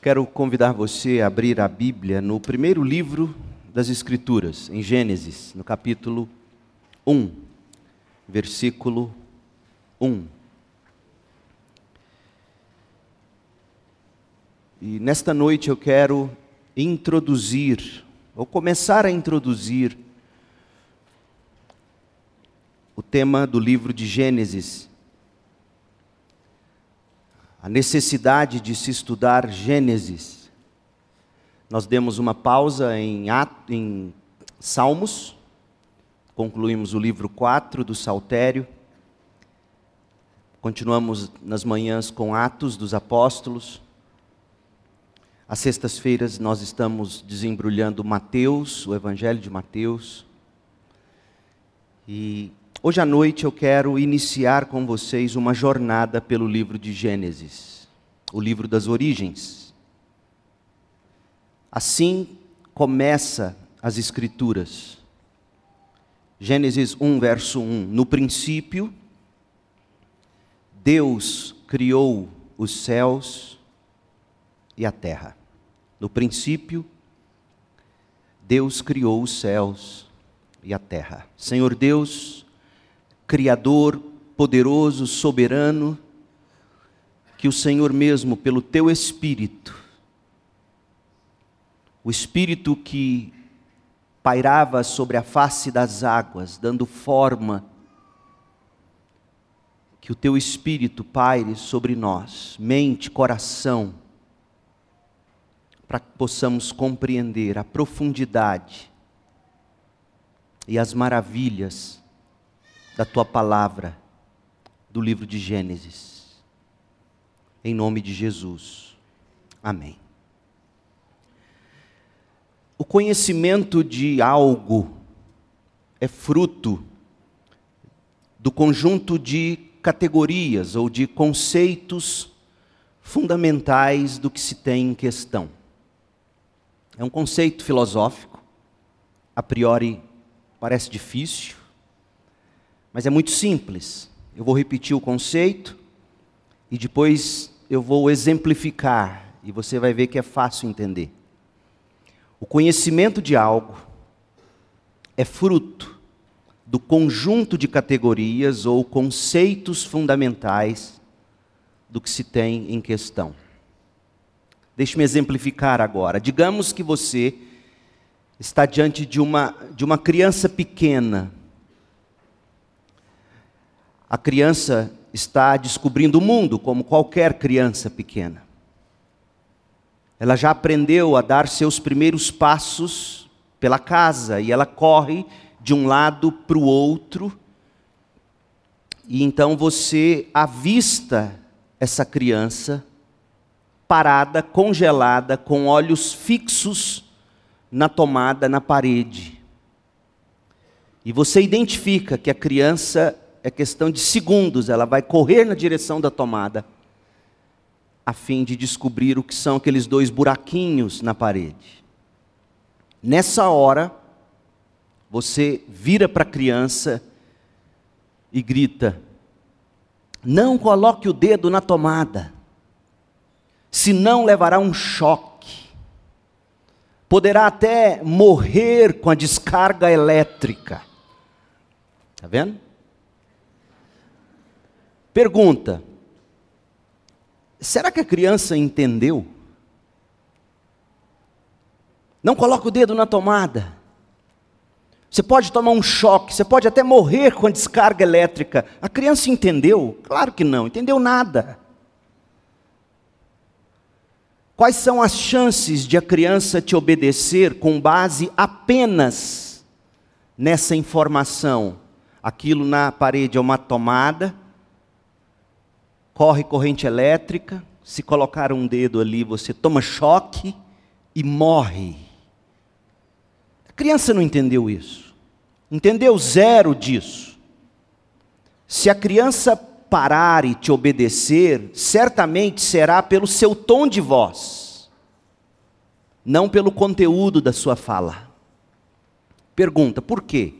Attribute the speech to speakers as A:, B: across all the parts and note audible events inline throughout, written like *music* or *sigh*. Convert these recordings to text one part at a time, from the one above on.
A: Quero convidar você a abrir a Bíblia no primeiro livro das Escrituras, em Gênesis, no capítulo 1, versículo 1. E nesta noite eu quero introduzir, ou começar a introduzir, o tema do livro de Gênesis. A necessidade de se estudar Gênesis. Nós demos uma pausa em, em Salmos, concluímos o livro 4 do Saltério, continuamos nas manhãs com Atos dos Apóstolos. Às sextas-feiras nós estamos desembrulhando Mateus, o Evangelho de Mateus. E hoje à noite eu quero iniciar com vocês uma jornada pelo livro de Gênesis, o livro das origens. Assim começa as Escrituras. Gênesis 1, verso 1. No princípio, Deus criou os céus e a terra. No princípio, Deus criou os céus e a terra. Senhor Deus, Criador, poderoso, soberano, que o Senhor mesmo, pelo teu Espírito, o Espírito que pairava sobre a face das águas, dando forma, que o teu Espírito paire sobre nós, mente, coração, para que possamos compreender a profundidade e as maravilhas da tua palavra, do livro de Gênesis. Em nome de Jesus. Amém. O conhecimento de algo é fruto do conjunto de categorias ou de conceitos fundamentais do que se tem em questão. É um conceito filosófico, a priori parece difícil, mas é muito simples. Eu vou repetir o conceito e depois eu vou exemplificar e você vai ver que é fácil entender. O conhecimento de algo é fruto do conjunto de categorias ou conceitos fundamentais do que se tem em questão. Deixe-me exemplificar agora. Digamos que você está diante de uma, de uma criança pequena. A criança está descobrindo o mundo, como qualquer criança pequena. Ela já aprendeu a dar seus primeiros passos pela casa e ela corre de um lado para o outro. E então você avista essa criança parada, congelada, com olhos fixos na tomada, na parede. E você identifica que a criança é questão de segundos, ela vai correr na direção da tomada, a fim de descobrir o que são aqueles dois buraquinhos na parede. Nessa hora, você vira para a criança e grita: Não coloque o dedo na tomada senão levará um choque. Poderá até morrer com a descarga elétrica. Está vendo? Pergunta: será que a criança entendeu? Não coloque o dedo na tomada. Você pode tomar um choque, você pode até morrer com a descarga elétrica. A criança entendeu? Claro que não, entendeu nada. Quais são as chances de a criança te obedecer com base apenas nessa informação? Aquilo na parede é uma tomada, corre corrente elétrica, se colocar um dedo ali, você toma choque e morre. A criança não entendeu isso. Entendeu zero disso. Se a criança parar e te obedecer, certamente será pelo seu tom de voz, não pelo conteúdo da sua fala. Pergunta: por quê?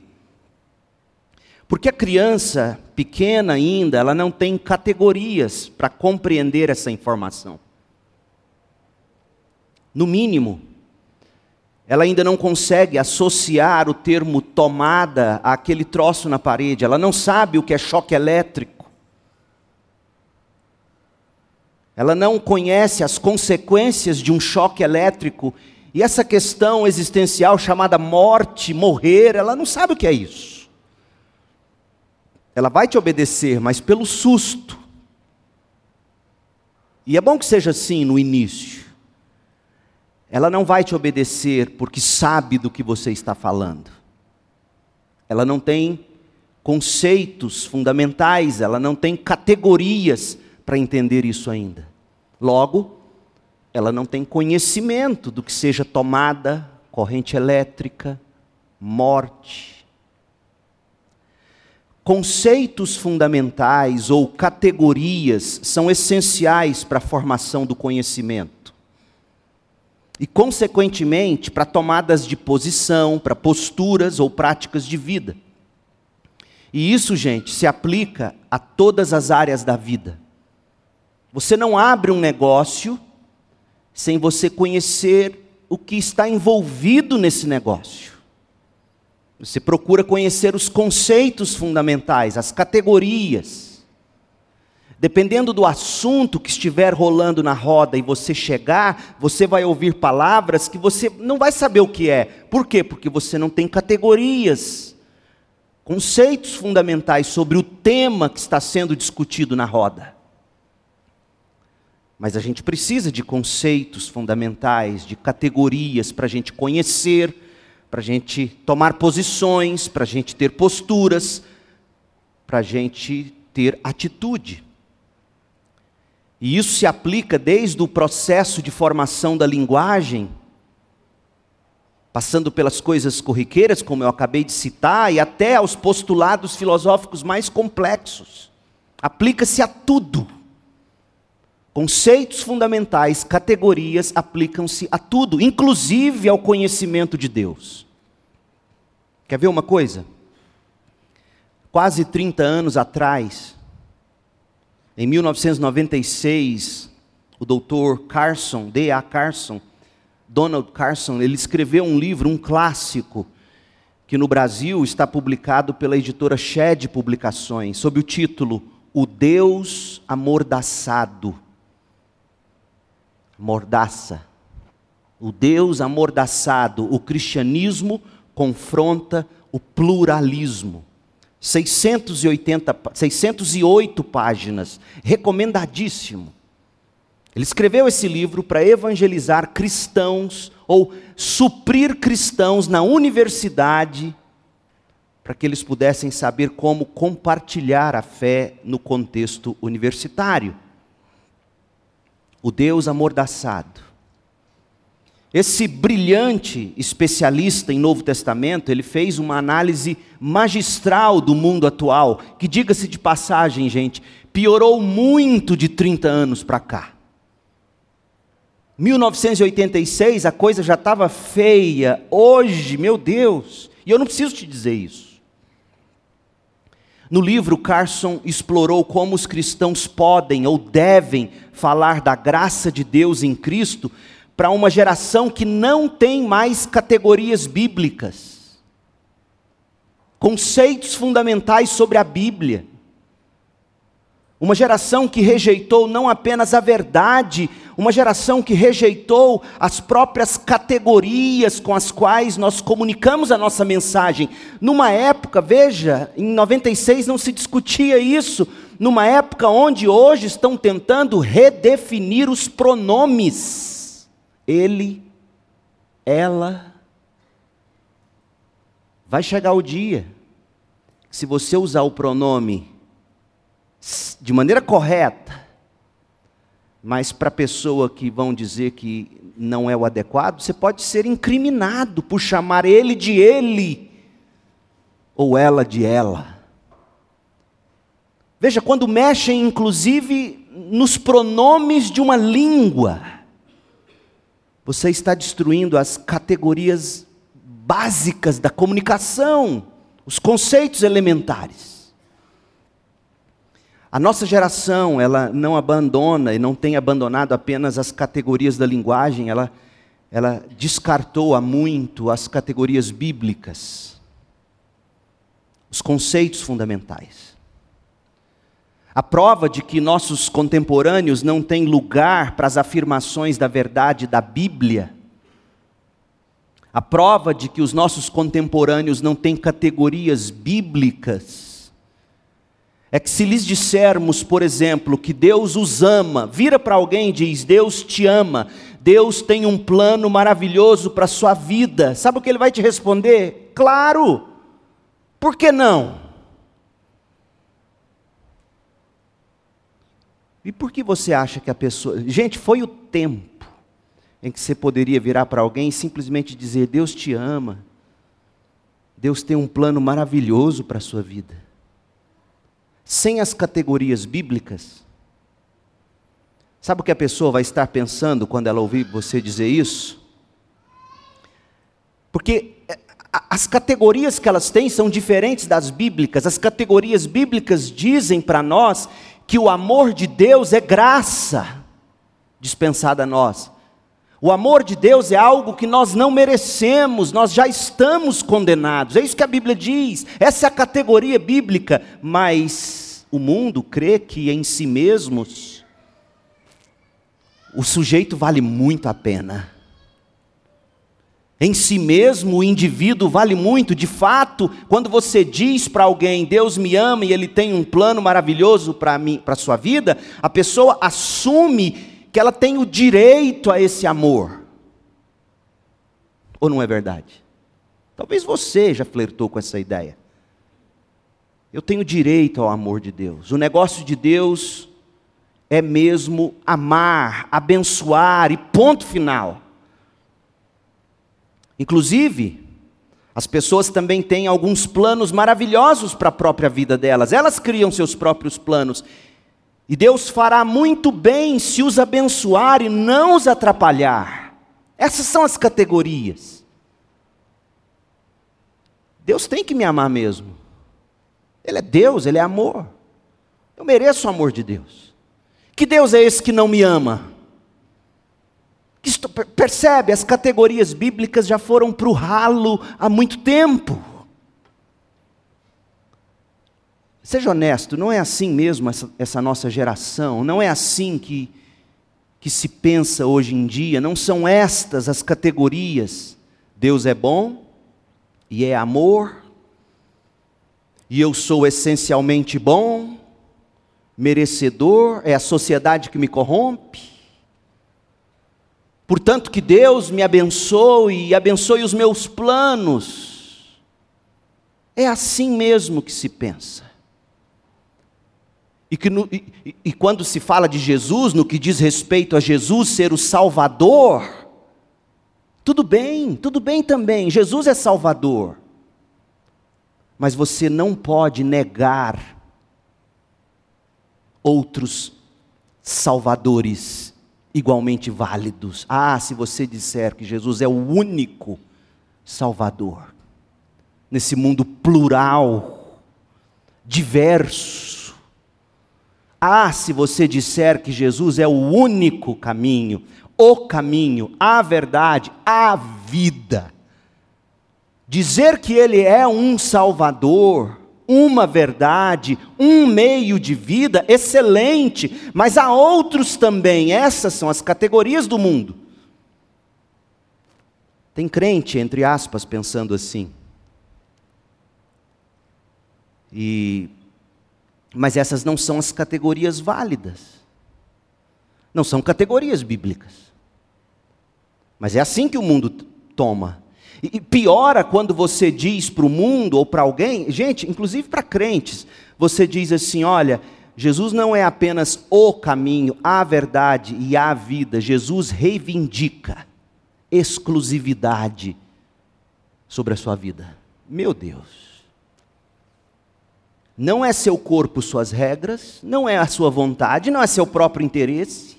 A: Porque a criança pequena ainda, ela não tem categorias para compreender essa informação. No mínimo, ela ainda não consegue associar o termo tomada àquele troço na parede, ela não sabe o que é choque elétrico. Ela não conhece as consequências de um choque elétrico e essa questão existencial chamada morte, morrer, ela não sabe o que é isso. Ela vai te obedecer, mas pelo susto. E é bom que seja assim no início. Ela não vai te obedecer porque sabe do que você está falando. Ela não tem conceitos fundamentais, ela não tem categorias para entender isso ainda. Logo, ela não tem conhecimento do que seja tomada, corrente elétrica, morte. Conceitos fundamentais ou categorias são essenciais para a formação do conhecimento e, consequentemente, para tomadas de posição, para posturas ou práticas de vida. E isso, gente, se aplica a todas as áreas da vida. Você não abre um negócio sem você conhecer o que está envolvido nesse negócio. Você procura conhecer os conceitos fundamentais, as categorias. Dependendo do assunto que estiver rolando na roda e você chegar, você vai ouvir palavras que você não vai saber o que é. Por quê? Porque você não tem categorias, conceitos fundamentais sobre o tema que está sendo discutido na roda. Mas a gente precisa de conceitos fundamentais, de categorias para a gente conhecer, para a gente tomar posições, para a gente ter posturas, para a gente ter atitude. E isso se aplica desde o processo de formação da linguagem, passando pelas coisas corriqueiras, como eu acabei de citar, e até aos postulados filosóficos mais complexos. Aplica-se a tudo. Conceitos fundamentais, categorias, aplicam-se a tudo, inclusive ao conhecimento de Deus. Quer ver uma coisa? Quase 30 anos atrás, em 1996, o doutor Carson, D.A. Carson, Donald Carson, ele escreveu um livro, um clássico, que no Brasil está publicado pela editora Shed Publicações, sob o título O Deus Amordaçado. Mordaça. O Deus amordaçado. O cristianismo confronta o pluralismo. 680, 608 páginas, recomendadíssimo. Ele escreveu esse livro para evangelizar cristãos ou suprir cristãos na universidade, para que eles pudessem saber como compartilhar a fé no contexto universitário. O Deus amordaçado. Esse brilhante especialista em Novo Testamento, ele fez uma análise magistral do mundo atual, que diga-se de passagem, gente, piorou muito de 30 anos para cá. 1986 a coisa já estava feia, hoje, meu Deus, e eu não preciso te dizer isso. No livro, Carson explorou como os cristãos podem ou devem falar da graça de Deus em Cristo para uma geração que não tem mais categorias bíblicas, conceitos fundamentais sobre a Bíblia. Uma geração que rejeitou não apenas a verdade, uma geração que rejeitou as próprias categorias com as quais nós comunicamos a nossa mensagem. Numa época, veja, em 96 não se discutia isso, numa época onde hoje estão tentando redefinir os pronomes ele, ela. Vai chegar o dia se você usar o pronome de maneira correta, mas para a pessoa que vão dizer que não é o adequado, você pode ser incriminado por chamar ele de ele ou ela de ela. Veja, quando mexem inclusive nos pronomes de uma língua, você está destruindo as categorias básicas da comunicação, os conceitos elementares. A nossa geração, ela não abandona e não tem abandonado apenas as categorias da linguagem, ela, ela descartou há muito as categorias bíblicas, os conceitos fundamentais. A prova de que nossos contemporâneos não têm lugar para as afirmações da verdade da Bíblia, a prova de que os nossos contemporâneos não têm categorias bíblicas, é que se lhes dissermos, por exemplo, que Deus os ama, vira para alguém e diz: Deus te ama, Deus tem um plano maravilhoso para a sua vida. Sabe o que ele vai te responder? Claro! Por que não? E por que você acha que a pessoa. Gente, foi o tempo em que você poderia virar para alguém e simplesmente dizer: Deus te ama, Deus tem um plano maravilhoso para a sua vida. Sem as categorias bíblicas, Sabe o que a pessoa vai estar pensando quando ela ouvir você dizer isso? Porque é, as categorias que elas têm são diferentes das bíblicas. As categorias bíblicas dizem para nós que o amor de Deus é graça dispensada a nós. O amor de Deus é algo que nós não merecemos, nós já estamos condenados. É isso que a Bíblia diz. Essa é a categoria bíblica, mas o mundo crê que em si mesmos o sujeito vale muito a pena. Em si mesmo, o indivíduo vale muito. De fato, quando você diz para alguém, Deus me ama e Ele tem um plano maravilhoso para mim, para sua vida, a pessoa assume que ela tem o direito a esse amor. Ou não é verdade? Talvez você já flertou com essa ideia. Eu tenho direito ao amor de Deus. O negócio de Deus é mesmo amar, abençoar e ponto final. Inclusive, as pessoas também têm alguns planos maravilhosos para a própria vida delas, elas criam seus próprios planos. E Deus fará muito bem se os abençoar e não os atrapalhar. Essas são as categorias. Deus tem que me amar mesmo. Ele é Deus, Ele é amor. Eu mereço o amor de Deus. Que Deus é esse que não me ama? Percebe, as categorias bíblicas já foram para o ralo há muito tempo. Seja honesto, não é assim mesmo essa, essa, nossa geração, não é assim que, que se pensa hoje em dia, não são estas as categorias. Deus é bom e é amor, e eu sou essencialmente bom, merecedor, é a sociedade que me corrompe. Portanto, que Deus me abençoe e abençoe os meus planos. É assim mesmo que se pensa. E, que no, e, e quando se fala de Jesus, no que diz respeito a Jesus ser o Salvador, tudo bem, tudo bem também, Jesus é Salvador. Mas você não pode negar outros salvadores igualmente válidos. Ah, se você disser que Jesus é o único Salvador, nesse mundo plural, diverso. Ah, se você disser que Jesus é o único caminho, o caminho, a verdade, a vida. Dizer que Ele é um Salvador, uma verdade, um meio de vida excelente, mas há outros também, essas são as categorias do mundo. Tem crente, entre aspas, pensando assim. E mas essas não são as categorias válidas. Não são categorias bíblicas. Mas é assim que o mundo toma. E piora quando você diz para o mundo ou para alguém, gente, inclusive para crentes, você diz assim: olha, Jesus não é apenas o caminho, a verdade e a vida, Jesus reivindica exclusividade sobre a sua vida. Meu Deus. Não é seu corpo suas regras, não é a sua vontade, não é seu próprio interesse.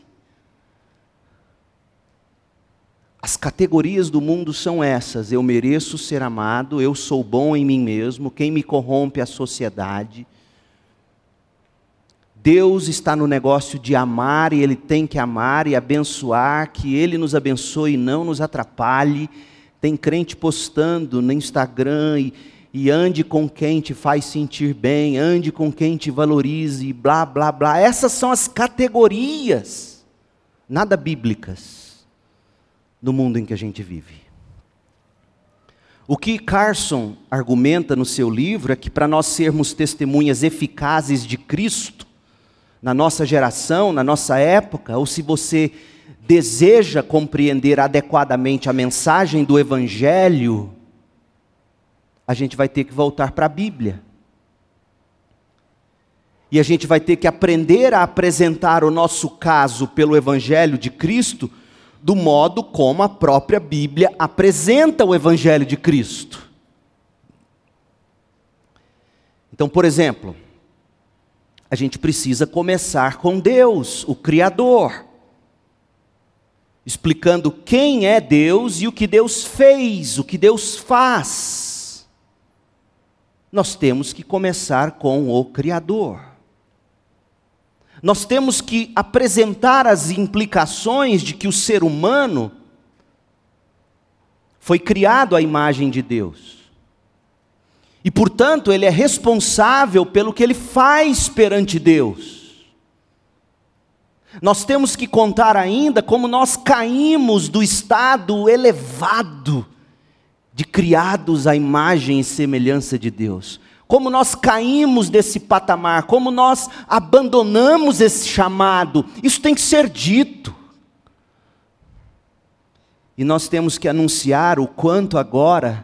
A: As categorias do mundo são essas: eu mereço ser amado, eu sou bom em mim mesmo, quem me corrompe é a sociedade. Deus está no negócio de amar e Ele tem que amar e abençoar, que Ele nos abençoe e não nos atrapalhe. Tem crente postando no Instagram e, e ande com quem te faz sentir bem, ande com quem te valorize, blá, blá, blá. Essas são as categorias, nada bíblicas, no mundo em que a gente vive. O que Carson argumenta no seu livro é que para nós sermos testemunhas eficazes de Cristo, na nossa geração, na nossa época, ou se você deseja compreender adequadamente a mensagem do Evangelho, a gente vai ter que voltar para a Bíblia. E a gente vai ter que aprender a apresentar o nosso caso pelo Evangelho de Cristo do modo como a própria Bíblia apresenta o Evangelho de Cristo. Então, por exemplo, a gente precisa começar com Deus, o Criador, explicando quem é Deus e o que Deus fez, o que Deus faz. Nós temos que começar com o Criador. Nós temos que apresentar as implicações de que o ser humano foi criado à imagem de Deus. E, portanto, ele é responsável pelo que ele faz perante Deus. Nós temos que contar ainda como nós caímos do estado elevado de criados à imagem e semelhança de Deus como nós caímos desse patamar, como nós abandonamos esse chamado. Isso tem que ser dito. E nós temos que anunciar o quanto agora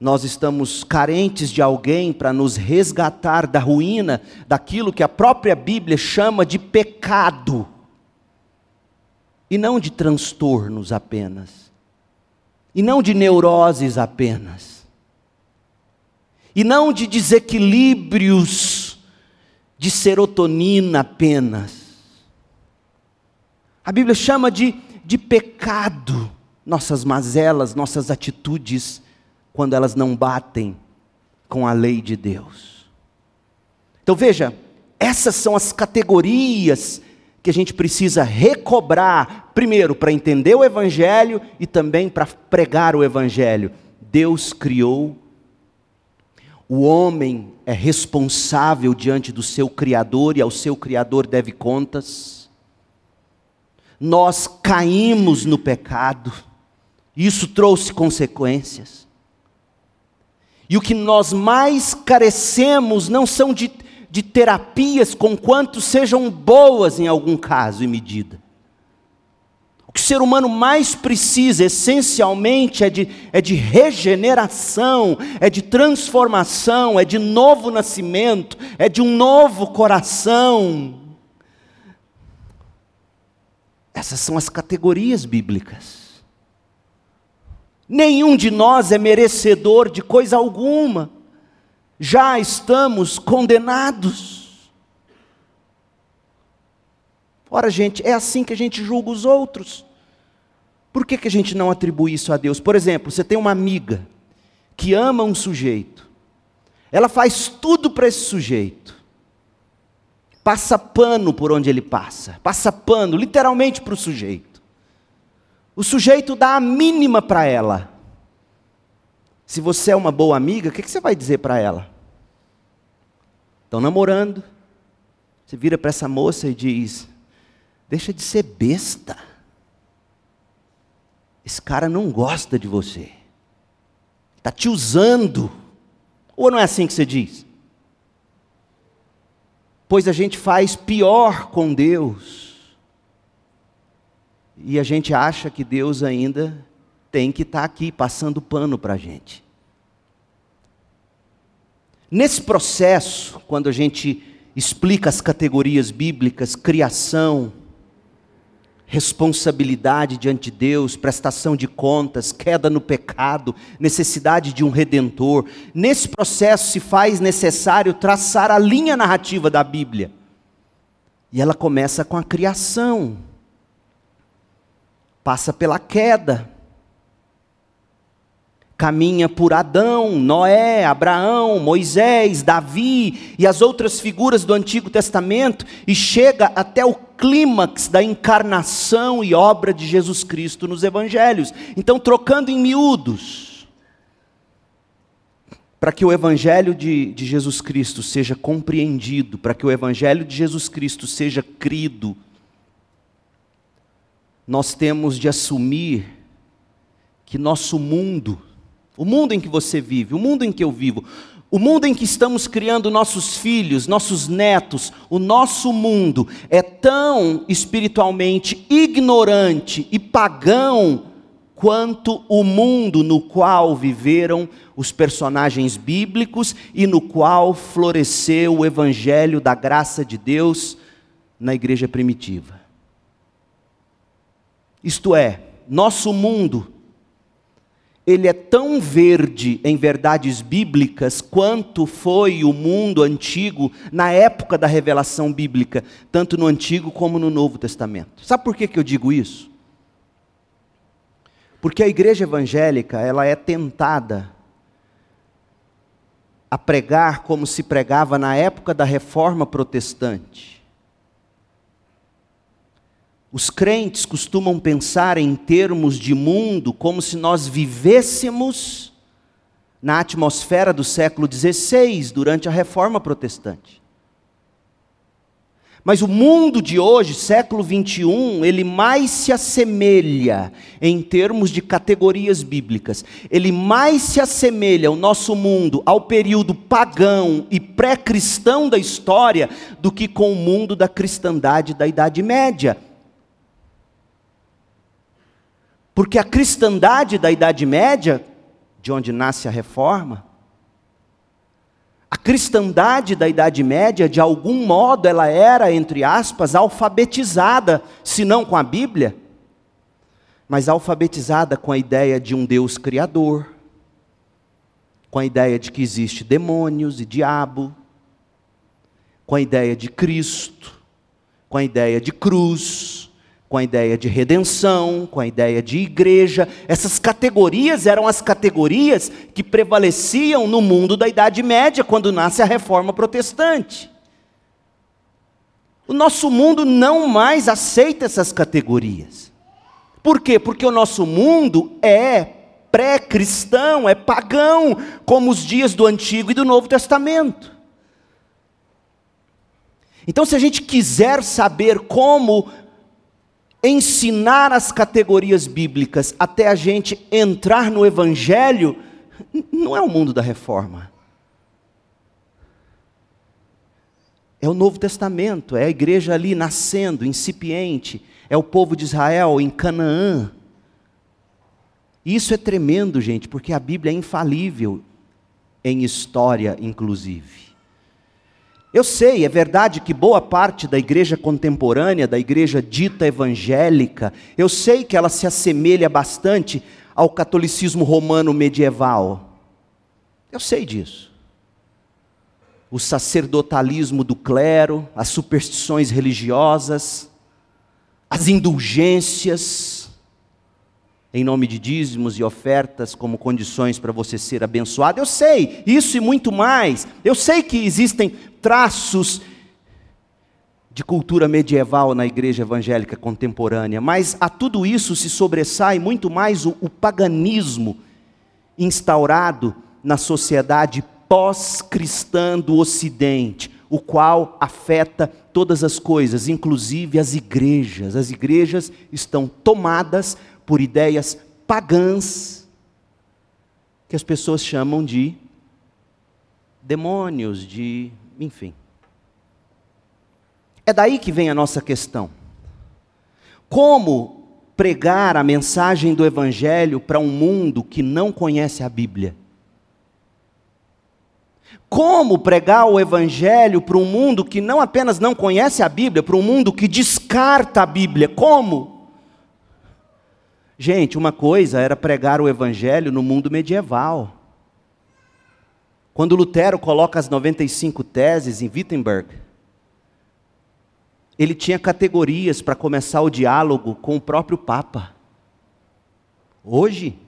A: nós estamos carentes de alguém para nos resgatar da ruína, daquilo que a própria Bíblia chama de pecado, e não de transtornos apenas, e não de neuroses apenas e não de desequilíbrios de serotonina apenas. A Bíblia chama de, de pecado nossas mazelas, nossas atitudes, quando elas não batem com a lei de Deus. Então veja, essas são as categorias que a gente precisa recobrar, primeiro, para entender o Evangelho e também para pregar o Evangelho. Deus criou o homem é responsável diante do seu Criador e ao seu Criador deve contas. Nós caímos no pecado, isso trouxe consequências. E o que nós mais carecemos não são de, de terapias, com quanto sejam boas em algum caso e medida. O que o ser humano mais precisa, essencialmente, é de, é de regeneração, é de transformação, é de novo nascimento, é de um novo coração. Essas são as categorias bíblicas. Nenhum de nós é merecedor de coisa alguma, já estamos condenados. Ora, gente, é assim que a gente julga os outros. Por que, que a gente não atribui isso a Deus? Por exemplo, você tem uma amiga que ama um sujeito, ela faz tudo para esse sujeito, passa pano por onde ele passa, passa pano literalmente para o sujeito. O sujeito dá a mínima para ela. Se você é uma boa amiga, o que, que você vai dizer para ela? Estão namorando. Você vira para essa moça e diz: Deixa de ser besta. Esse cara não gosta de você. Está te usando. Ou não é assim que você diz? Pois a gente faz pior com Deus. E a gente acha que Deus ainda tem que estar tá aqui passando pano para a gente. Nesse processo, quando a gente explica as categorias bíblicas, criação, responsabilidade diante de Deus, prestação de contas, queda no pecado, necessidade de um redentor. Nesse processo se faz necessário traçar a linha narrativa da Bíblia. E ela começa com a criação, passa pela queda, caminha por Adão, Noé, Abraão, Moisés, Davi e as outras figuras do Antigo Testamento e chega até o clímax da encarnação e obra de Jesus Cristo nos evangelhos. Então, trocando em miúdos, para que o Evangelho de, de Jesus Cristo seja compreendido, para que o Evangelho de Jesus Cristo seja crido, nós temos de assumir que nosso mundo, o mundo em que você vive, o mundo em que eu vivo, o mundo em que estamos criando nossos filhos, nossos netos, o nosso mundo é tão espiritualmente ignorante e pagão quanto o mundo no qual viveram os personagens bíblicos e no qual floresceu o evangelho da graça de Deus na igreja primitiva. Isto é, nosso mundo ele é tão verde em verdades bíblicas quanto foi o mundo antigo na época da revelação bíblica, tanto no Antigo como no Novo Testamento. Sabe por que, que eu digo isso? Porque a igreja evangélica, ela é tentada a pregar como se pregava na época da reforma protestante. Os crentes costumam pensar em termos de mundo como se nós vivêssemos na atmosfera do século XVI, durante a reforma protestante. Mas o mundo de hoje, século 21, ele mais se assemelha, em termos de categorias bíblicas, ele mais se assemelha, o nosso mundo, ao período pagão e pré-cristão da história, do que com o mundo da cristandade da Idade Média. Porque a cristandade da Idade Média, de onde nasce a reforma, a cristandade da Idade Média, de algum modo, ela era, entre aspas, alfabetizada, se não com a Bíblia, mas alfabetizada com a ideia de um Deus criador, com a ideia de que existe demônios e diabo, com a ideia de Cristo, com a ideia de cruz, com a ideia de redenção, com a ideia de igreja. Essas categorias eram as categorias que prevaleciam no mundo da Idade Média, quando nasce a reforma protestante. O nosso mundo não mais aceita essas categorias. Por quê? Porque o nosso mundo é pré-cristão, é pagão, como os dias do Antigo e do Novo Testamento. Então, se a gente quiser saber como ensinar as categorias bíblicas até a gente entrar no Evangelho, não é o mundo da reforma. É o Novo Testamento, é a igreja ali nascendo, incipiente, é o povo de Israel em Canaã. Isso é tremendo, gente, porque a Bíblia é infalível em história, inclusive. Eu sei, é verdade que boa parte da igreja contemporânea, da igreja dita evangélica, eu sei que ela se assemelha bastante ao catolicismo romano medieval. Eu sei disso. O sacerdotalismo do clero, as superstições religiosas, as indulgências, em nome de dízimos e ofertas como condições para você ser abençoado. Eu sei, isso e muito mais. Eu sei que existem traços de cultura medieval na igreja evangélica contemporânea, mas a tudo isso se sobressai muito mais o, o paganismo instaurado na sociedade pós-cristã do Ocidente, o qual afeta todas as coisas, inclusive as igrejas. As igrejas estão tomadas por ideias pagãs que as pessoas chamam de demônios, de. enfim. É daí que vem a nossa questão. Como pregar a mensagem do Evangelho para um mundo que não conhece a Bíblia? Como pregar o Evangelho para um mundo que não apenas não conhece a Bíblia, para um mundo que descarta a Bíblia? Como? Gente, uma coisa era pregar o evangelho no mundo medieval. Quando Lutero coloca as 95 teses em Wittenberg, ele tinha categorias para começar o diálogo com o próprio Papa. Hoje,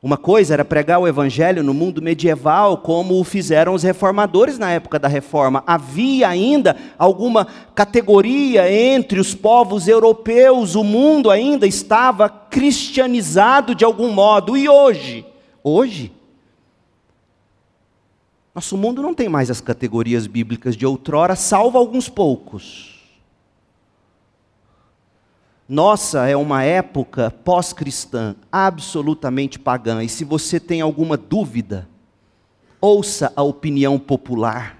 A: Uma coisa era pregar o evangelho no mundo medieval, como o fizeram os reformadores na época da reforma. Havia ainda alguma categoria entre os povos europeus, o mundo ainda estava cristianizado de algum modo. E hoje? Hoje? Nosso mundo não tem mais as categorias bíblicas de outrora, salvo alguns poucos. Nossa é uma época pós-cristã, absolutamente pagã. E se você tem alguma dúvida, ouça a opinião popular.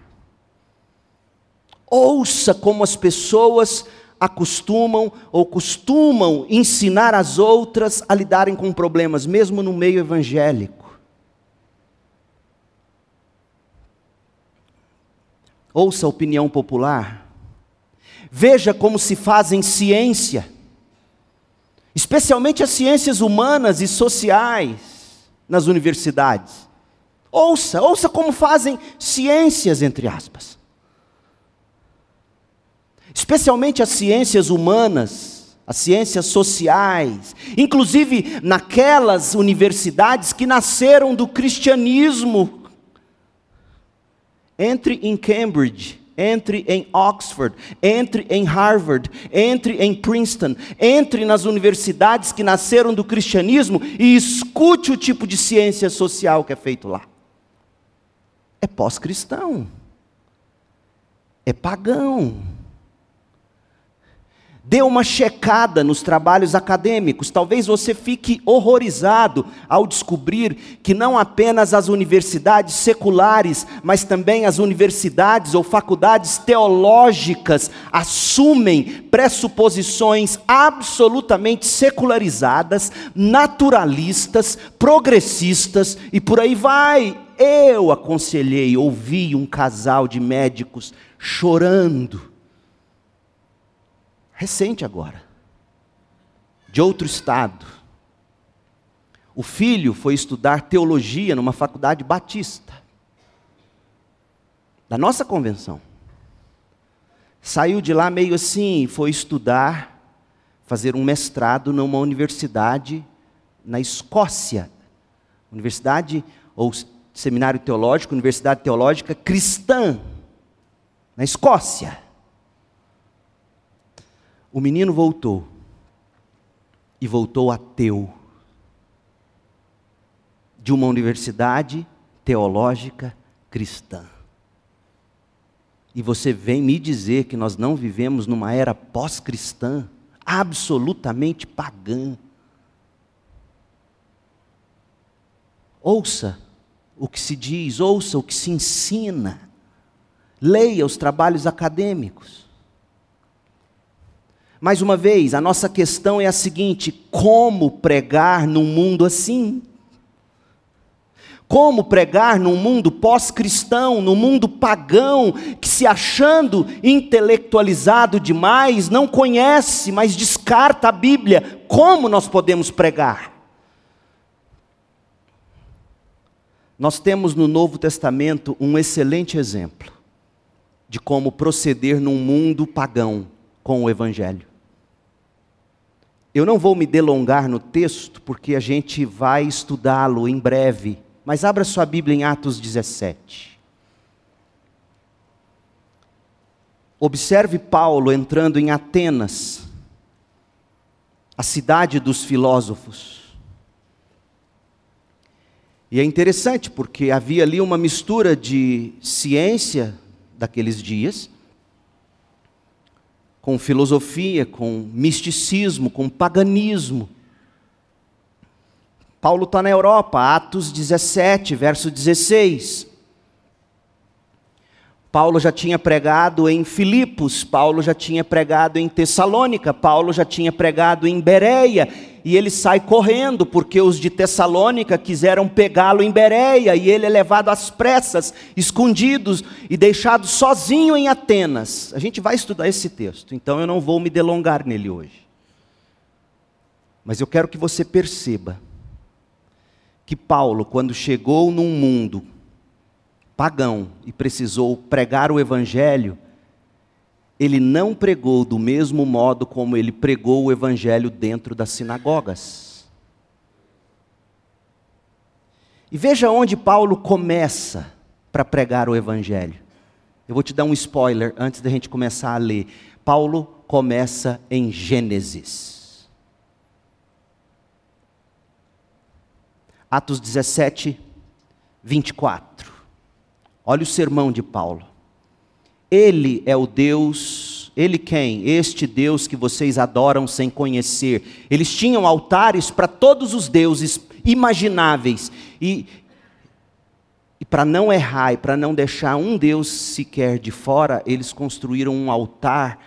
A: Ouça como as pessoas acostumam ou costumam ensinar as outras a lidarem com problemas, mesmo no meio evangélico. Ouça a opinião popular. Veja como se fazem ciência especialmente as ciências humanas e sociais nas universidades. Ouça, ouça como fazem ciências, entre aspas. Especialmente as ciências humanas, as ciências sociais, inclusive naquelas universidades que nasceram do cristianismo. Entre em Cambridge entre em Oxford, entre em Harvard, entre em Princeton, entre nas universidades que nasceram do cristianismo e escute o tipo de ciência social que é feito lá. É pós-cristão, é pagão Dê uma checada nos trabalhos acadêmicos. Talvez você fique horrorizado ao descobrir que não apenas as universidades seculares, mas também as universidades ou faculdades teológicas assumem pressuposições absolutamente secularizadas, naturalistas, progressistas e por aí vai. Eu aconselhei, ouvi um casal de médicos chorando recente agora, de outro estado. O filho foi estudar teologia numa faculdade batista, da nossa convenção. Saiu de lá meio assim, foi estudar, fazer um mestrado numa universidade na Escócia. Universidade ou seminário teológico, universidade teológica cristã, na Escócia. O menino voltou. E voltou ateu. De uma universidade teológica cristã. E você vem me dizer que nós não vivemos numa era pós-cristã, absolutamente pagã. Ouça o que se diz, ouça o que se ensina, leia os trabalhos acadêmicos. Mais uma vez, a nossa questão é a seguinte: como pregar num mundo assim? Como pregar num mundo pós-cristão, num mundo pagão, que se achando intelectualizado demais, não conhece, mas descarta a Bíblia? Como nós podemos pregar? Nós temos no Novo Testamento um excelente exemplo de como proceder num mundo pagão com o Evangelho. Eu não vou me delongar no texto, porque a gente vai estudá-lo em breve, mas abra sua Bíblia em Atos 17. Observe Paulo entrando em Atenas, a cidade dos filósofos. E é interessante porque havia ali uma mistura de ciência daqueles dias com filosofia, com misticismo, com paganismo. Paulo está na Europa, Atos 17, verso 16. Paulo já tinha pregado em Filipos, Paulo já tinha pregado em Tessalônica, Paulo já tinha pregado em Bereia, e ele sai correndo, porque os de Tessalônica quiseram pegá-lo em Bereia, e ele é levado às pressas, escondidos e deixado sozinho em Atenas. A gente vai estudar esse texto, então eu não vou me delongar nele hoje. Mas eu quero que você perceba que Paulo, quando chegou num mundo pagão e precisou pregar o evangelho, ele não pregou do mesmo modo como ele pregou o evangelho dentro das sinagogas. E veja onde Paulo começa para pregar o Evangelho. Eu vou te dar um spoiler antes da gente começar a ler. Paulo começa em Gênesis. Atos 17, 24. Olha o sermão de Paulo. Ele é o Deus, ele quem? Este Deus que vocês adoram sem conhecer. Eles tinham altares para todos os deuses imagináveis. E, e para não errar e para não deixar um Deus sequer de fora, eles construíram um altar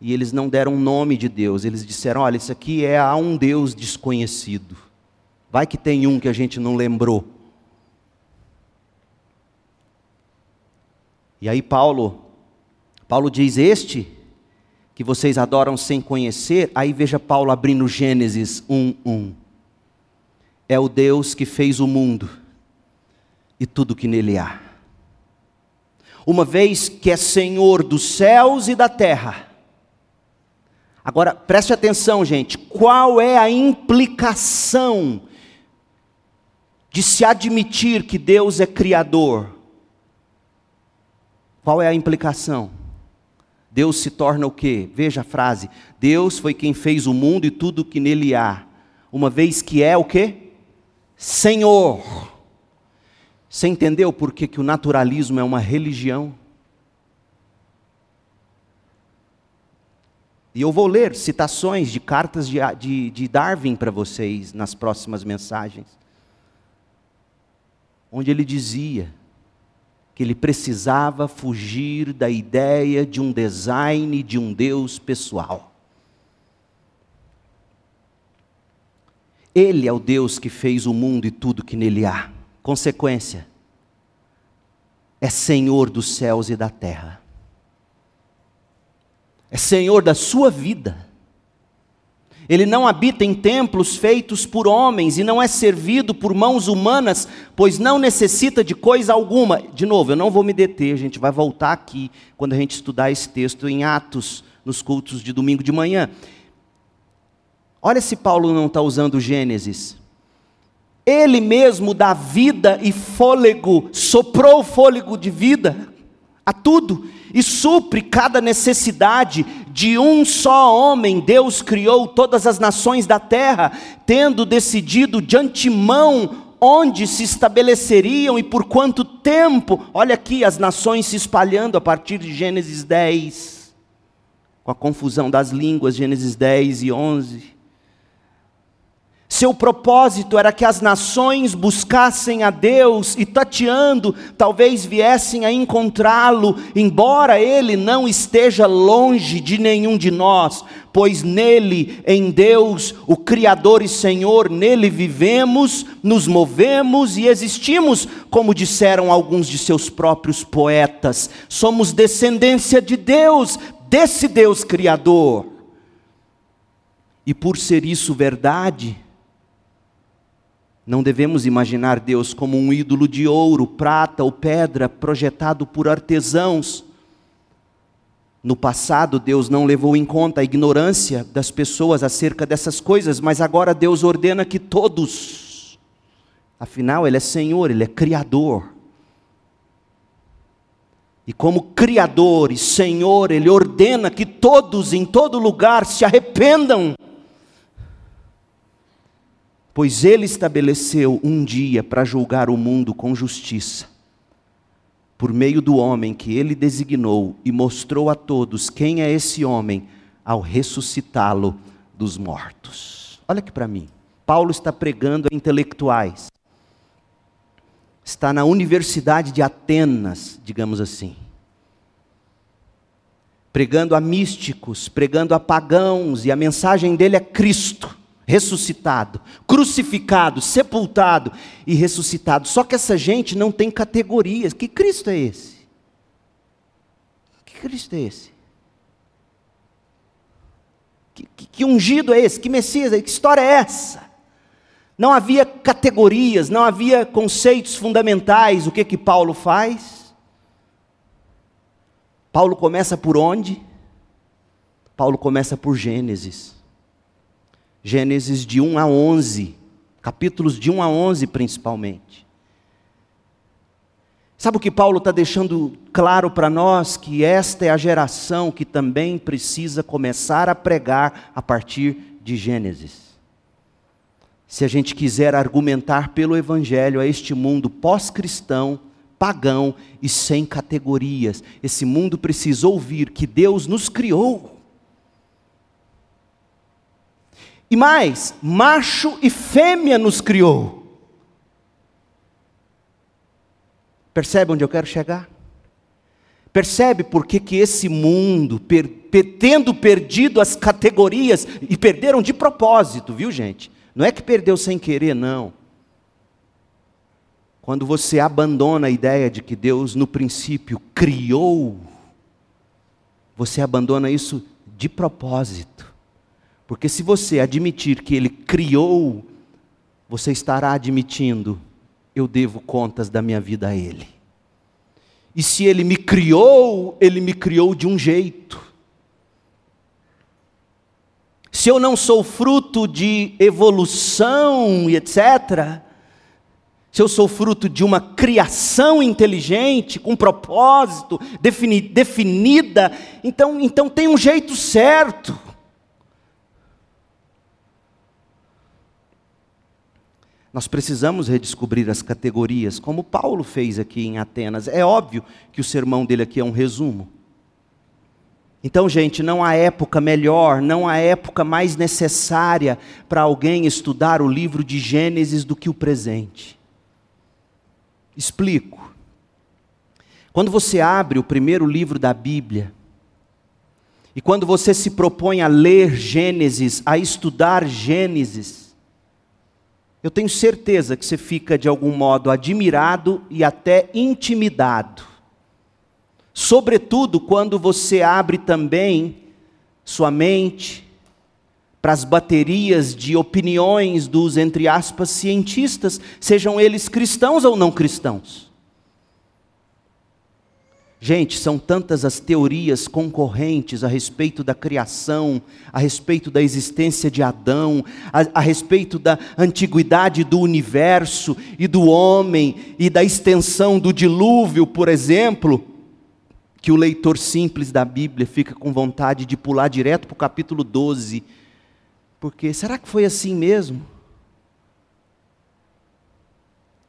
A: e eles não deram um nome de Deus. Eles disseram: olha, isso aqui é a um Deus desconhecido. Vai que tem um que a gente não lembrou. E aí Paulo, Paulo diz: Este que vocês adoram sem conhecer, aí veja Paulo abrindo Gênesis 1, 1 é o Deus que fez o mundo e tudo que nele há. Uma vez que é Senhor dos céus e da terra. Agora, preste atenção, gente, qual é a implicação de se admitir que Deus é Criador? Qual é a implicação? Deus se torna o quê? Veja a frase: Deus foi quem fez o mundo e tudo que nele há. Uma vez que é o quê? Senhor. Você entendeu por que, que o naturalismo é uma religião? E eu vou ler citações de cartas de, de, de Darwin para vocês nas próximas mensagens. Onde ele dizia que ele precisava fugir da ideia de um design de um Deus pessoal. Ele é o Deus que fez o mundo e tudo que nele há. Consequência, é Senhor dos céus e da terra. É Senhor da sua vida. Ele não habita em templos feitos por homens e não é servido por mãos humanas, pois não necessita de coisa alguma. De novo, eu não vou me deter, a gente vai voltar aqui quando a gente estudar esse texto em Atos, nos cultos de domingo de manhã. Olha se Paulo não está usando Gênesis. Ele mesmo dá vida e fôlego, soprou fôlego de vida a tudo e supre cada necessidade de um só homem. Deus criou todas as nações da terra, tendo decidido de antemão onde se estabeleceriam e por quanto tempo. Olha aqui as nações se espalhando a partir de Gênesis 10, com a confusão das línguas, Gênesis 10 e 11. Seu propósito era que as nações buscassem a Deus e, tateando, talvez viessem a encontrá-lo, embora ele não esteja longe de nenhum de nós, pois nele, em Deus, o Criador e Senhor, nele vivemos, nos movemos e existimos, como disseram alguns de seus próprios poetas. Somos descendência de Deus, desse Deus Criador. E por ser isso verdade, não devemos imaginar Deus como um ídolo de ouro, prata ou pedra projetado por artesãos. No passado, Deus não levou em conta a ignorância das pessoas acerca dessas coisas, mas agora Deus ordena que todos, afinal, Ele é Senhor, Ele é Criador. E como Criador e Senhor, Ele ordena que todos, em todo lugar, se arrependam pois ele estabeleceu um dia para julgar o mundo com justiça, por meio do homem que ele designou e mostrou a todos quem é esse homem ao ressuscitá-lo dos mortos. Olha aqui para mim. Paulo está pregando a intelectuais. Está na Universidade de Atenas, digamos assim. Pregando a místicos, pregando a pagãos, e a mensagem dele é Cristo ressuscitado, crucificado, sepultado e ressuscitado. Só que essa gente não tem categorias. Que Cristo é esse? Que Cristo é esse? Que, que, que ungido é esse? Que Messias é? Que história é essa? Não havia categorias, não havia conceitos fundamentais. O que que Paulo faz? Paulo começa por onde? Paulo começa por Gênesis. Gênesis de 1 a 11, capítulos de 1 a 11 principalmente. Sabe o que Paulo está deixando claro para nós? Que esta é a geração que também precisa começar a pregar a partir de Gênesis. Se a gente quiser argumentar pelo Evangelho a este mundo pós-cristão, pagão e sem categorias, esse mundo precisa ouvir que Deus nos criou. E mais, macho e fêmea nos criou. Percebe onde eu quero chegar? Percebe por que, que esse mundo, per, per, tendo perdido as categorias, e perderam de propósito, viu gente? Não é que perdeu sem querer, não. Quando você abandona a ideia de que Deus, no princípio, criou, você abandona isso de propósito. Porque se você admitir que Ele criou, você estará admitindo eu devo contas da minha vida a Ele. E se Ele me criou, Ele me criou de um jeito. Se eu não sou fruto de evolução e etc., se eu sou fruto de uma criação inteligente, com propósito, defini, definida, então, então tem um jeito certo. Nós precisamos redescobrir as categorias, como Paulo fez aqui em Atenas. É óbvio que o sermão dele aqui é um resumo. Então, gente, não há época melhor, não há época mais necessária para alguém estudar o livro de Gênesis do que o presente. Explico. Quando você abre o primeiro livro da Bíblia, e quando você se propõe a ler Gênesis, a estudar Gênesis, eu tenho certeza que você fica de algum modo admirado e até intimidado. Sobretudo quando você abre também sua mente para as baterias de opiniões dos, entre aspas, cientistas, sejam eles cristãos ou não cristãos. Gente, são tantas as teorias concorrentes a respeito da criação, a respeito da existência de Adão, a, a, respeito da antiguidade do universo e do homem e da extensão do dilúvio, por exemplo, que o leitor simples da Bíblia fica com vontade de pular direto para o capítulo 12. Porque será que foi assim mesmo?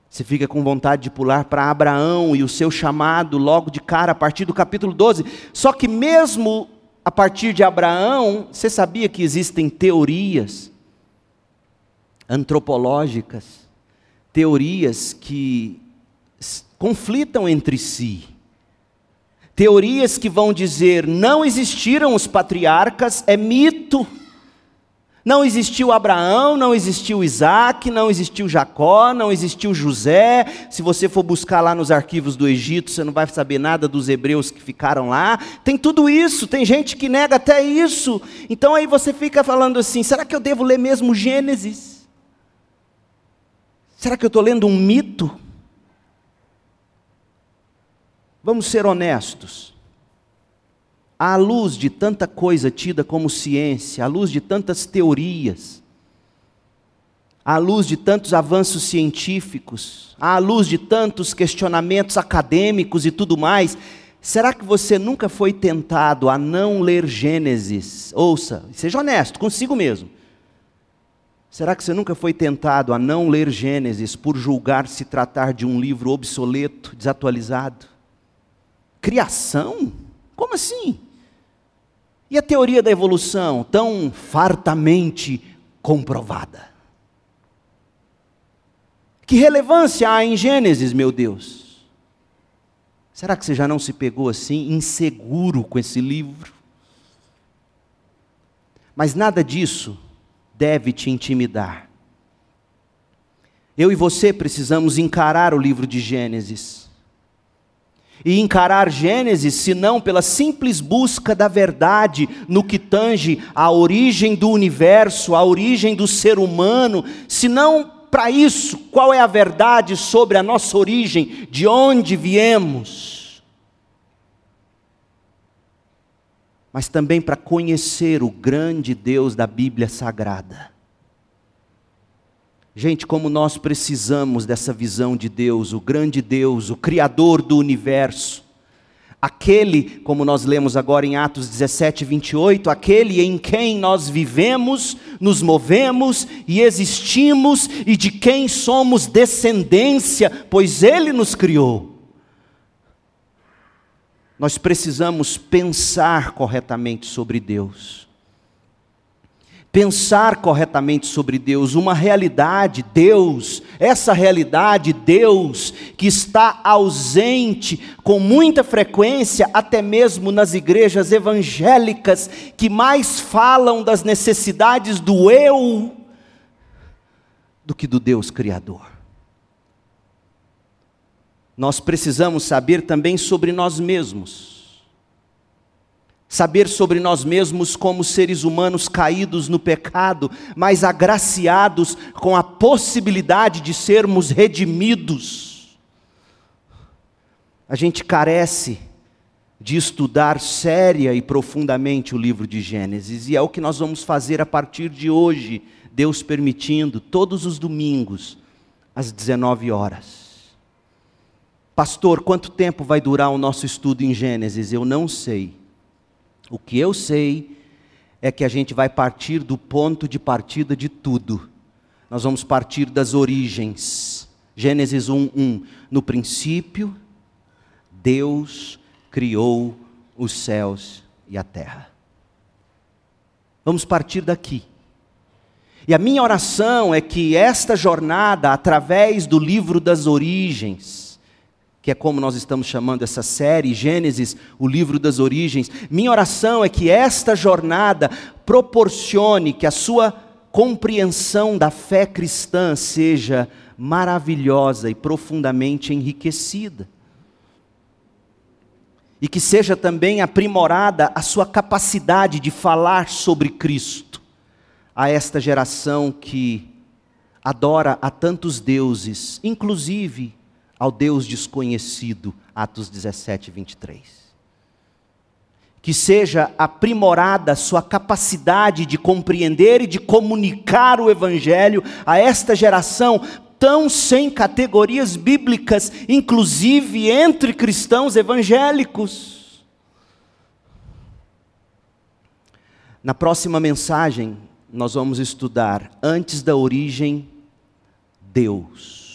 A: Você fica com vontade de pular para Abraão e o seu chamado logo de cara, a partir do capítulo 12. Só que, mesmo a partir de Abraão, você sabia que existem teorias antropológicas, teorias que conflitam entre si. Teorias que vão dizer não existiram os patriarcas, é mito. Não existiu Abraão, não existiu Isaac, não existiu Jacó, não existiu José. Se você for buscar lá nos arquivos do Egito, você não vai saber nada dos hebreus que ficaram lá. Tem tudo isso, tem gente que nega até isso. Então aí você fica falando assim: será que eu devo ler mesmo Gênesis? Será que eu estou lendo um mito? Vamos ser honestos à luz de tanta coisa tida como ciência, à luz de tantas teorias, à luz de tantos avanços científicos, à luz de tantos questionamentos acadêmicos e tudo mais, será que você nunca foi tentado a não ler Gênesis? Ouça, seja honesto consigo mesmo. Será que você nunca foi tentado a não ler Gênesis por julgar se tratar de um livro obsoleto, desatualizado? Criação? Como assim? E a teoria da evolução, tão fartamente comprovada? Que relevância há em Gênesis, meu Deus? Será que você já não se pegou assim, inseguro com esse livro? Mas nada disso deve te intimidar. Eu e você precisamos encarar o livro de Gênesis e encarar Gênesis, senão pela simples busca da verdade no que tange a origem do universo, a origem do ser humano, senão para isso, qual é a verdade sobre a nossa origem, de onde viemos. Mas também para conhecer o grande Deus da Bíblia Sagrada. Gente, como nós precisamos dessa visão de Deus, o grande Deus, o Criador do universo. Aquele, como nós lemos agora em Atos 17, 28, aquele em quem nós vivemos, nos movemos e existimos e de quem somos descendência, pois Ele nos criou. Nós precisamos pensar corretamente sobre Deus pensar corretamente sobre Deus, uma realidade, Deus, essa realidade, Deus, que está ausente com muita frequência, até mesmo nas igrejas evangélicas, que mais falam das necessidades do eu do que do Deus Criador. Nós precisamos saber também sobre nós mesmos saber sobre nós mesmos como seres humanos caídos no pecado, mas agraciados com a possibilidade de sermos redimidos. A gente carece de estudar séria e profundamente o livro de Gênesis, e é o que nós vamos fazer a partir de hoje, Deus permitindo, todos os domingos, às 19 horas. Pastor, quanto tempo vai durar o nosso estudo em Gênesis? Eu não sei. O que eu sei é que a gente vai partir do ponto de partida de tudo. Nós vamos partir das origens. Gênesis 1, 1. No princípio, Deus criou os céus e a terra. Vamos partir daqui. E a minha oração é que esta jornada, através do livro das origens, que é como nós estamos chamando essa série, Gênesis, o livro das origens. Minha oração é que esta jornada proporcione que a sua compreensão da fé cristã seja maravilhosa e profundamente enriquecida. E que seja também aprimorada a sua capacidade de falar sobre Cristo a esta geração que adora a tantos deuses, inclusive ao Deus desconhecido, Atos 17, 23. Que seja aprimorada sua capacidade de compreender e de comunicar o Evangelho a esta geração tão sem categorias bíblicas, inclusive entre cristãos evangélicos. Na próxima mensagem, nós vamos estudar antes da origem, Deus.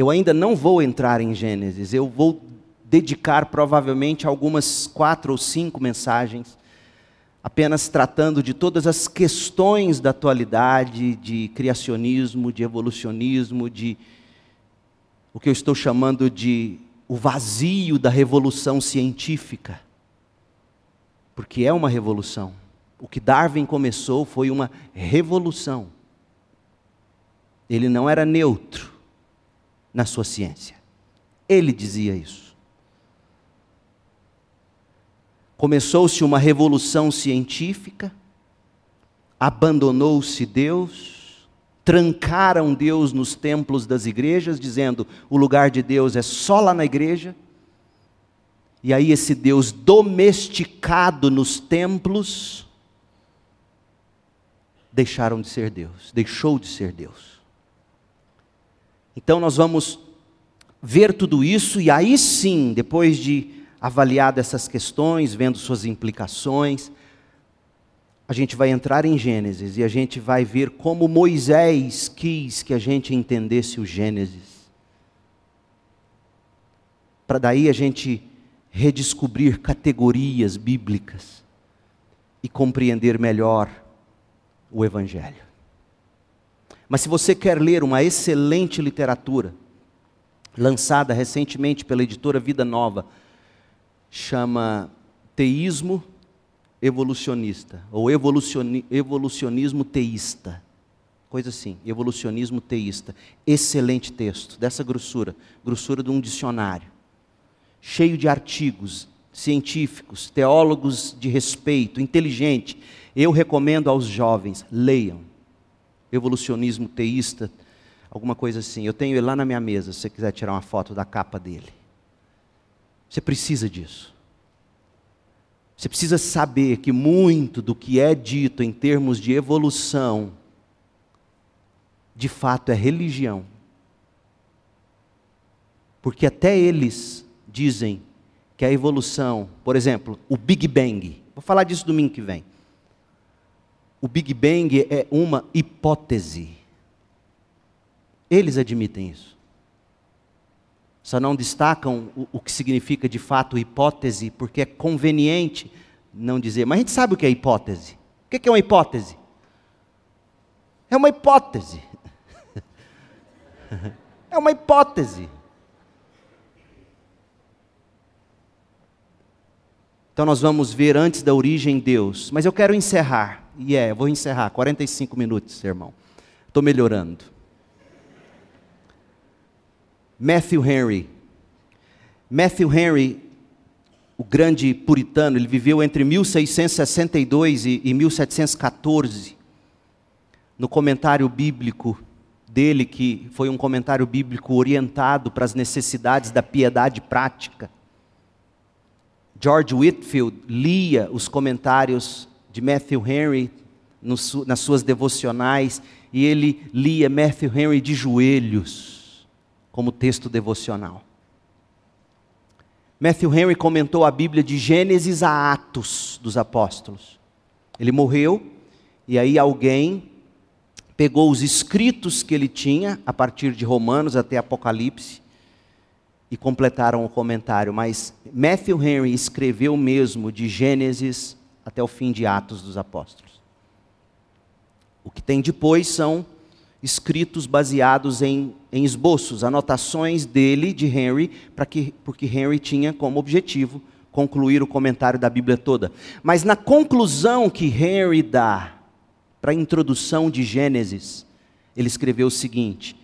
A: Eu ainda não vou entrar em Gênesis, eu vou dedicar provavelmente algumas quatro ou cinco mensagens, apenas tratando de todas as questões da atualidade, de criacionismo, de evolucionismo, de o que eu estou chamando de o vazio da revolução científica. Porque é uma revolução. O que Darwin começou foi uma revolução. Ele não era neutro na sua ciência. Ele dizia isso. Começou-se uma revolução científica, abandonou-se Deus, trancaram Deus nos templos das igrejas, dizendo o lugar de Deus é só lá na igreja. E aí, esse Deus domesticado nos templos, deixaram de ser Deus, deixou de ser Deus. Então nós vamos ver tudo isso e aí sim, depois de avaliar essas questões, vendo suas implicações, a gente vai entrar em Gênesis e a gente vai ver como Moisés quis que a gente entendesse o Gênesis. Para daí a gente redescobrir categorias bíblicas e compreender melhor o Evangelho. Mas se você quer ler uma excelente literatura, lançada recentemente pela editora Vida Nova, chama Teísmo Evolucionista, ou evolucioni Evolucionismo Teísta. Coisa assim, evolucionismo teísta. Excelente texto, dessa grossura, grossura de um dicionário. Cheio de artigos científicos, teólogos de respeito, inteligente. Eu recomendo aos jovens, leiam evolucionismo teísta, alguma coisa assim. Eu tenho ele lá na minha mesa, se você quiser tirar uma foto da capa dele. Você precisa disso. Você precisa saber que muito do que é dito em termos de evolução de fato é religião. Porque até eles dizem que a evolução, por exemplo, o Big Bang, vou falar disso domingo que vem. O Big Bang é uma hipótese. Eles admitem isso. Só não destacam o, o que significa de fato hipótese, porque é conveniente não dizer. Mas a gente sabe o que é hipótese. O que é uma hipótese? É uma hipótese. *laughs* É uma hipótese. Então nós vamos ver antes da origem Deus. Mas eu quero encerrar. E é, vou encerrar. 45 minutos, irmão. Estou melhorando. Matthew Henry. Matthew Henry, o grande puritano, ele viveu entre 1662 e, e 1714. No comentário bíblico dele, que foi um comentário bíblico orientado para as necessidades da piedade prática. George Whitfield lia os comentários de Matthew Henry nas suas devocionais e ele lia Matthew Henry de joelhos como texto devocional. Matthew Henry comentou a Bíblia de Gênesis a Atos dos Apóstolos. Ele morreu e aí alguém pegou os escritos que ele tinha a partir de Romanos até Apocalipse e completaram o comentário, mas Matthew Henry escreveu mesmo de Gênesis até o fim de Atos dos Apóstolos. O que tem depois são escritos baseados em, em esboços, anotações dele, de Henry, para que, porque Henry tinha como objetivo concluir o comentário da Bíblia toda. Mas na conclusão que Henry dá para a introdução de Gênesis, ele escreveu o seguinte,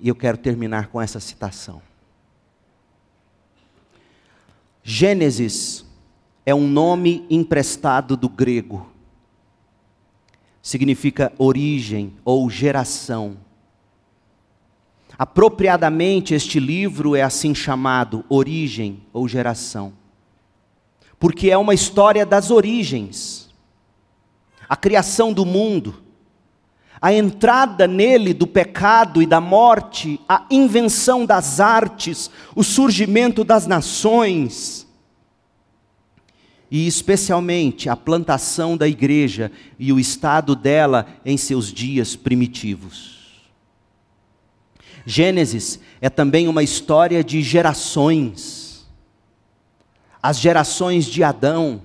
A: e eu quero terminar com essa citação. Gênesis é um nome emprestado do grego. Significa origem ou geração. Apropriadamente, este livro é assim chamado, Origem ou Geração, porque é uma história das origens, a criação do mundo, a entrada nele do pecado e da morte, a invenção das artes, o surgimento das nações, e especialmente a plantação da igreja e o estado dela em seus dias primitivos. Gênesis é também uma história de gerações. As gerações de Adão,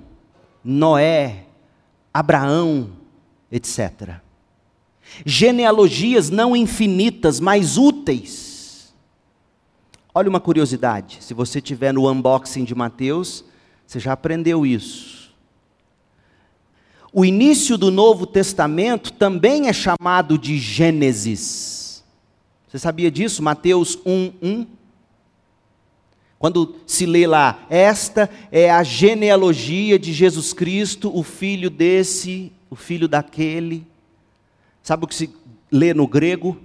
A: Noé, Abraão, etc. Genealogias não infinitas, mas úteis. Olha uma curiosidade: se você tiver no unboxing de Mateus, você já aprendeu isso. O início do Novo Testamento também é chamado de Gênesis. Você sabia disso? Mateus 1, 1. Quando se lê lá, esta é a genealogia de Jesus Cristo, o filho desse, o filho daquele. Sabe o que se lê no grego?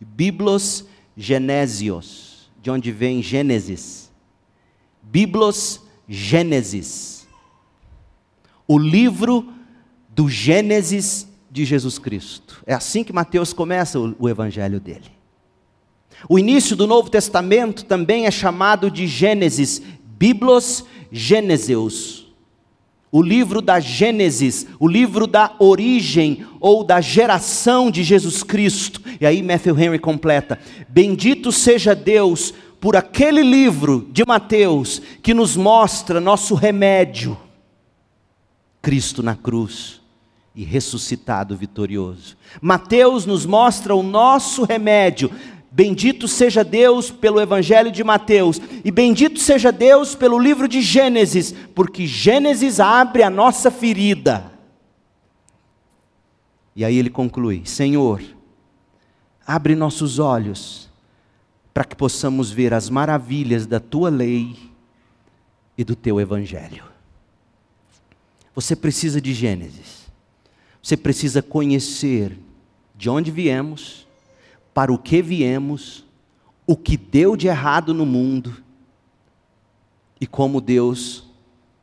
A: Biblos Genésios, de onde vem Gênesis. Biblos Gênesis. O livro do Gênesis de Jesus Cristo. É assim que Mateus começa o, o evangelho dele. O início do Novo Testamento também é chamado de Gênesis, Biblos Gêneseus. O livro da Gênesis, o livro da origem ou da geração de Jesus Cristo. E aí Matthew Henry completa: Bendito seja Deus por aquele livro de Mateus que nos mostra nosso remédio, Cristo na cruz e ressuscitado vitorioso. Mateus nos mostra o nosso remédio. Bendito seja Deus pelo Evangelho de Mateus, e bendito seja Deus pelo livro de Gênesis, porque Gênesis abre a nossa ferida. E aí ele conclui: Senhor, abre nossos olhos para que possamos ver as maravilhas da tua lei e do teu evangelho. Você precisa de Gênesis. Você precisa conhecer de onde viemos, para o que viemos, o que deu de errado no mundo e como Deus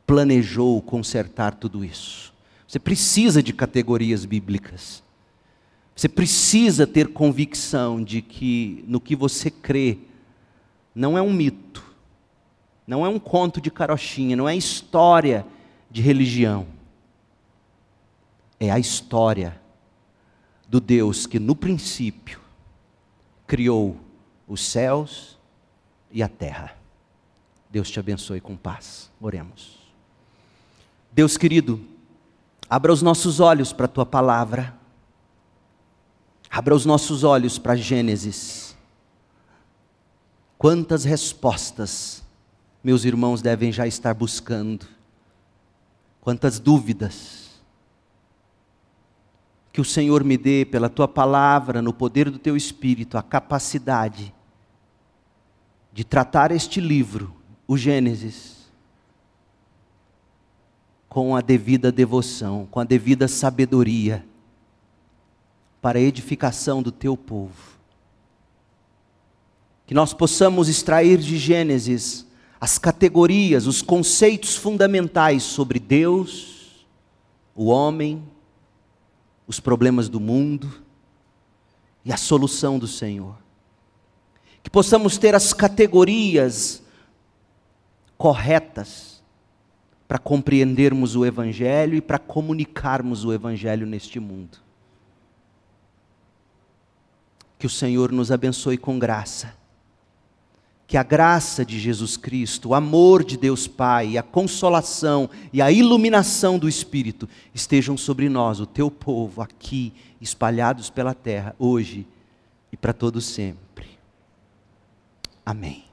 A: planejou consertar tudo isso. Você precisa de categorias bíblicas. Você precisa ter convicção de que no que você crê não é um mito, não é um conto de carochinha, não é história de religião. É a história do Deus que no princípio criou os céus e a terra. Deus te abençoe com paz. Oremos. Deus querido, abra os nossos olhos para a tua palavra. Abra os nossos olhos para Gênesis. Quantas respostas meus irmãos devem já estar buscando. Quantas dúvidas. Que o Senhor me dê, pela tua palavra, no poder do teu espírito, a capacidade de tratar este livro, o Gênesis, com a devida devoção, com a devida sabedoria, para a edificação do teu povo. Que nós possamos extrair de Gênesis as categorias, os conceitos fundamentais sobre Deus, o homem, os problemas do mundo e a solução do Senhor. Que possamos ter as categorias corretas para compreendermos o Evangelho e para comunicarmos o Evangelho neste mundo. Que o Senhor nos abençoe com graça que a graça de Jesus Cristo, o amor de Deus Pai, a consolação e a iluminação do Espírito estejam sobre nós, o teu povo, aqui, espalhados pela terra, hoje e para todo sempre. Amém.